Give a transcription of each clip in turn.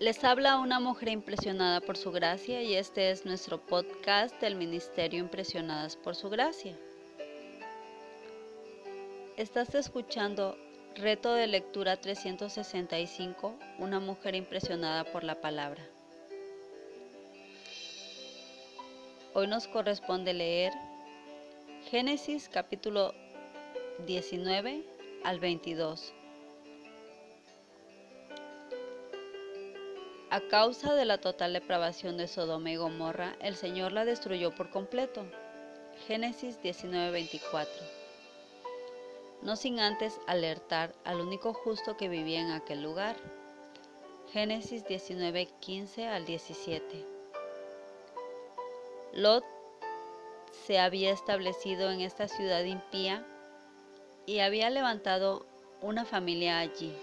Les habla una mujer impresionada por su gracia y este es nuestro podcast del Ministerio Impresionadas por su gracia. Estás escuchando Reto de Lectura 365, una mujer impresionada por la palabra. Hoy nos corresponde leer Génesis capítulo 19 al 22. A causa de la total depravación de Sodoma y Gomorra, el Señor la destruyó por completo. Génesis 19:24. No sin antes alertar al único justo que vivía en aquel lugar. Génesis 19:15 al 17. Lot se había establecido en esta ciudad impía y había levantado una familia allí.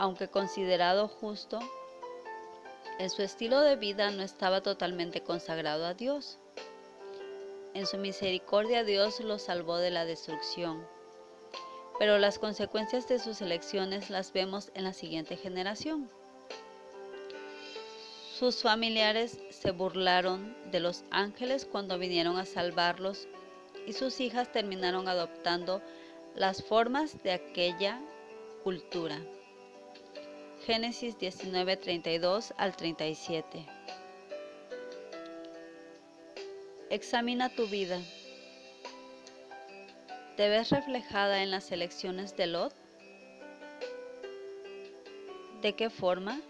Aunque considerado justo, en su estilo de vida no estaba totalmente consagrado a Dios. En su misericordia Dios lo salvó de la destrucción, pero las consecuencias de sus elecciones las vemos en la siguiente generación. Sus familiares se burlaron de los ángeles cuando vinieron a salvarlos y sus hijas terminaron adoptando las formas de aquella cultura. Génesis 19, 32 al 37. Examina tu vida. ¿Te ves reflejada en las elecciones de Lot? ¿De qué forma?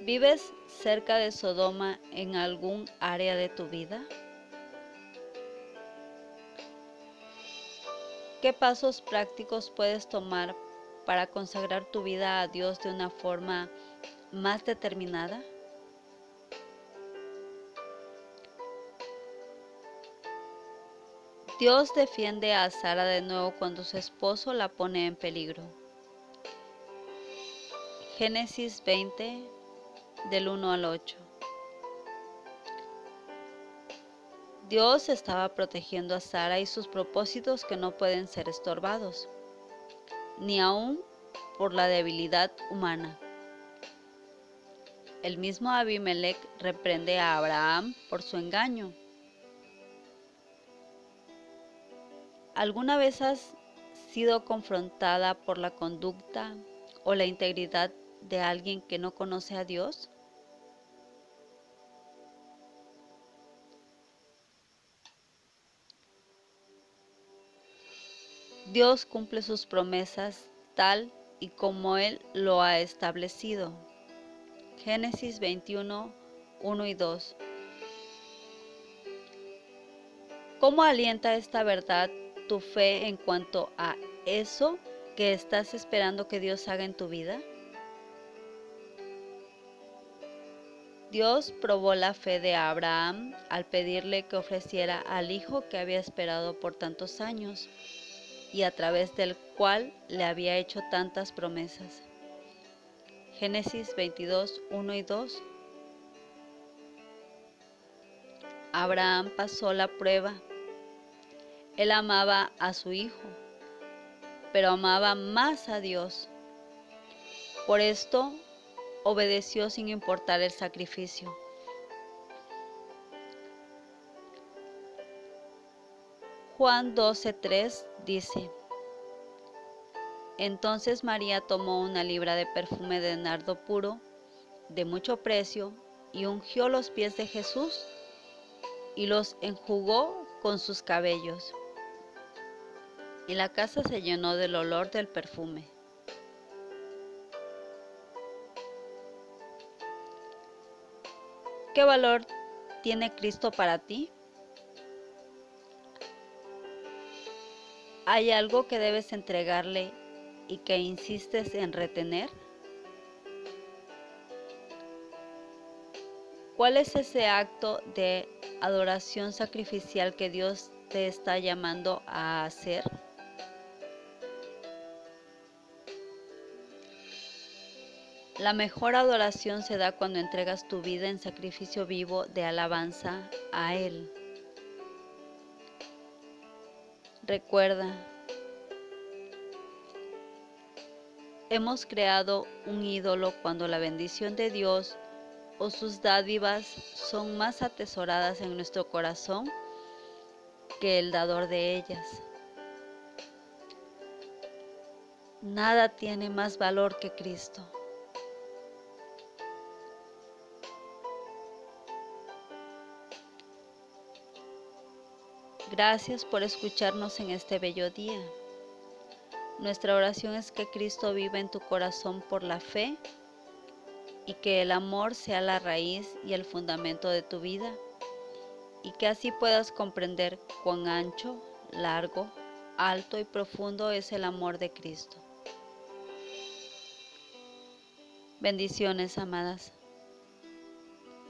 ¿Vives cerca de Sodoma en algún área de tu vida? ¿Qué pasos prácticos puedes tomar para consagrar tu vida a Dios de una forma más determinada? Dios defiende a Sara de nuevo cuando su esposo la pone en peligro. Génesis 20, del 1 al 8. Dios estaba protegiendo a Sara y sus propósitos que no pueden ser estorbados, ni aun por la debilidad humana. El mismo Abimelech reprende a Abraham por su engaño. ¿Alguna vez has sido confrontada por la conducta o la integridad de alguien que no conoce a Dios? Dios cumple sus promesas tal y como Él lo ha establecido. Génesis 21, 1 y 2. ¿Cómo alienta esta verdad tu fe en cuanto a eso que estás esperando que Dios haga en tu vida? Dios probó la fe de Abraham al pedirle que ofreciera al hijo que había esperado por tantos años y a través del cual le había hecho tantas promesas. Génesis 22, 1 y 2. Abraham pasó la prueba. Él amaba a su hijo, pero amaba más a Dios. Por esto obedeció sin importar el sacrificio. Juan 12:3 dice, Entonces María tomó una libra de perfume de nardo puro, de mucho precio, y ungió los pies de Jesús y los enjugó con sus cabellos. Y la casa se llenó del olor del perfume. ¿Qué valor tiene Cristo para ti? ¿Hay algo que debes entregarle y que insistes en retener? ¿Cuál es ese acto de adoración sacrificial que Dios te está llamando a hacer? La mejor adoración se da cuando entregas tu vida en sacrificio vivo de alabanza a Él. Recuerda, hemos creado un ídolo cuando la bendición de Dios o sus dádivas son más atesoradas en nuestro corazón que el dador de ellas. Nada tiene más valor que Cristo. Gracias por escucharnos en este bello día. Nuestra oración es que Cristo viva en tu corazón por la fe y que el amor sea la raíz y el fundamento de tu vida y que así puedas comprender cuán ancho, largo, alto y profundo es el amor de Cristo. Bendiciones, amadas.